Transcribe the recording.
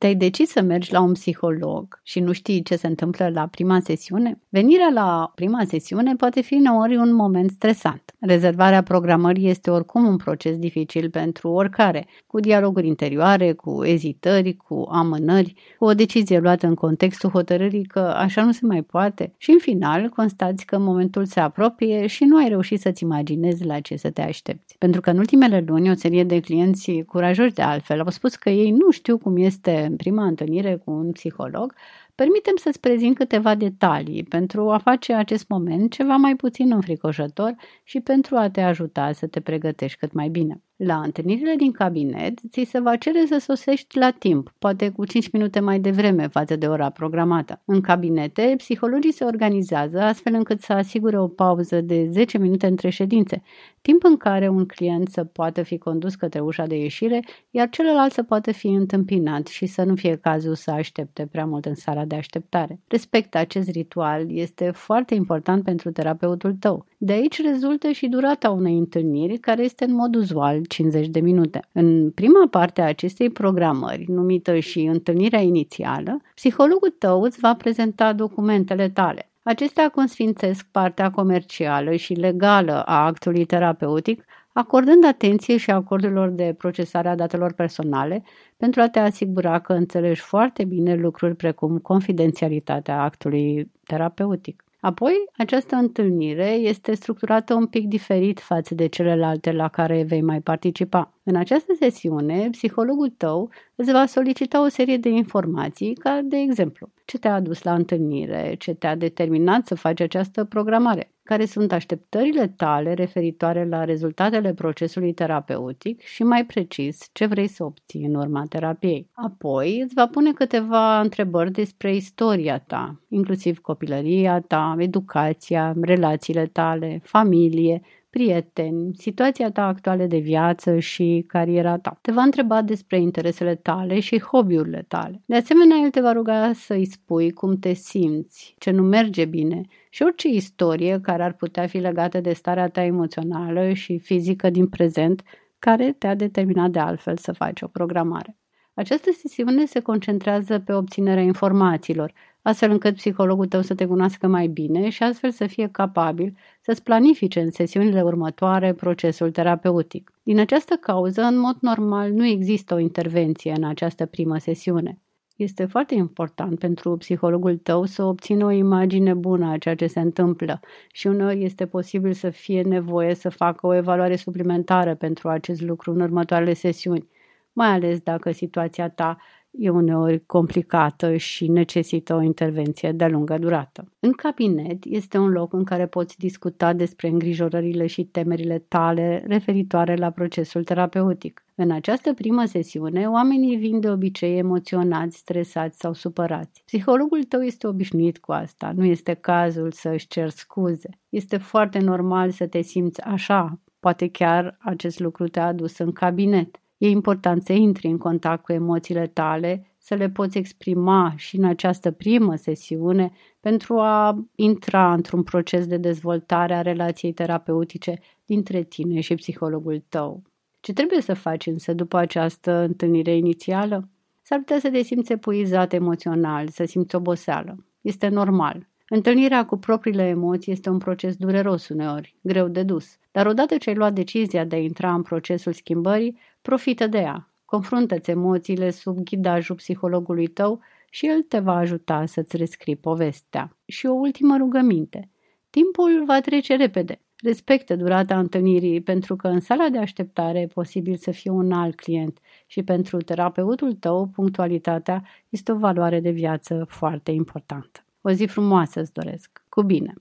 Te-ai decis să mergi la un psiholog și nu știi ce se întâmplă la prima sesiune? Venirea la prima sesiune poate fi uneori un moment stresant. Rezervarea programării este oricum un proces dificil pentru oricare, cu dialoguri interioare, cu ezitări, cu amânări, cu o decizie luată în contextul hotărârii că așa nu se mai poate și în final constați că momentul se apropie și nu ai reușit să-ți imaginezi la ce să te aștepți. Pentru că în ultimele luni o serie de clienți curajoși de altfel au spus că ei nu știu cum este în prima întâlnire cu un psiholog, permitem să-ți prezint câteva detalii pentru a face acest moment ceva mai puțin înfricoșător și pentru a te ajuta să te pregătești cât mai bine. La întâlnirile din cabinet, ți se va cere să sosești la timp, poate cu 5 minute mai devreme față de ora programată. În cabinete, psihologii se organizează astfel încât să asigure o pauză de 10 minute între ședințe, timp în care un client să poată fi condus către ușa de ieșire, iar celălalt să poată fi întâmpinat și să nu fie cazul să aștepte prea mult în sala de așteptare. Respectă acest ritual este foarte important pentru terapeutul tău. De aici rezultă și durata unei întâlniri, care este în mod uzual 50 de minute. În prima parte a acestei programări, numită și întâlnirea inițială, psihologul tău îți va prezenta documentele tale. Acestea consfințesc partea comercială și legală a actului terapeutic, acordând atenție și acordurilor de procesare a datelor personale pentru a te asigura că înțelegi foarte bine lucruri precum confidențialitatea actului terapeutic. Apoi, această întâlnire este structurată un pic diferit față de celelalte la care vei mai participa. În această sesiune, psihologul tău îți va solicita o serie de informații, ca de exemplu, ce te-a adus la întâlnire, ce te-a determinat să faci această programare, care sunt așteptările tale referitoare la rezultatele procesului terapeutic și, mai precis, ce vrei să obții în urma terapiei. Apoi îți va pune câteva întrebări despre istoria ta, inclusiv copilăria ta, educația, relațiile tale, familie, prieteni, situația ta actuală de viață și cariera ta. Te va întreba despre interesele tale și hobby-urile tale. De asemenea, el te va ruga să îi spui cum te simți, ce nu merge bine și orice istorie care ar putea fi legată de starea ta emoțională și fizică din prezent care te-a determinat de altfel să faci o programare. Această sesiune se concentrează pe obținerea informațiilor, astfel încât psihologul tău să te cunoască mai bine și astfel să fie capabil să-ți planifice în sesiunile următoare procesul terapeutic. Din această cauză, în mod normal, nu există o intervenție în această primă sesiune. Este foarte important pentru psihologul tău să obțină o imagine bună a ceea ce se întâmplă și uneori este posibil să fie nevoie să facă o evaluare suplimentară pentru acest lucru în următoarele sesiuni, mai ales dacă situația ta e uneori complicată și necesită o intervenție de lungă durată. În cabinet este un loc în care poți discuta despre îngrijorările și temerile tale referitoare la procesul terapeutic. În această primă sesiune, oamenii vin de obicei emoționați, stresați sau supărați. Psihologul tău este obișnuit cu asta, nu este cazul să își cer scuze. Este foarte normal să te simți așa, poate chiar acest lucru te-a adus în cabinet. E important să intri în contact cu emoțiile tale, să le poți exprima și în această primă sesiune pentru a intra într-un proces de dezvoltare a relației terapeutice dintre tine și psihologul tău. Ce trebuie să faci însă după această întâlnire inițială? S-ar putea să te simți epuizat emoțional, să simți oboseală. Este normal. Întâlnirea cu propriile emoții este un proces dureros uneori, greu de dus, dar odată ce ai luat decizia de a intra în procesul schimbării, profită de ea. Confruntă-ți emoțiile sub ghidajul psihologului tău și el te va ajuta să-ți rescrii povestea. Și o ultimă rugăminte. Timpul va trece repede. Respectă durata întâlnirii pentru că în sala de așteptare e posibil să fie un alt client și pentru terapeutul tău punctualitatea este o valoare de viață foarte importantă. O zi frumoasă îți doresc. Cu bine!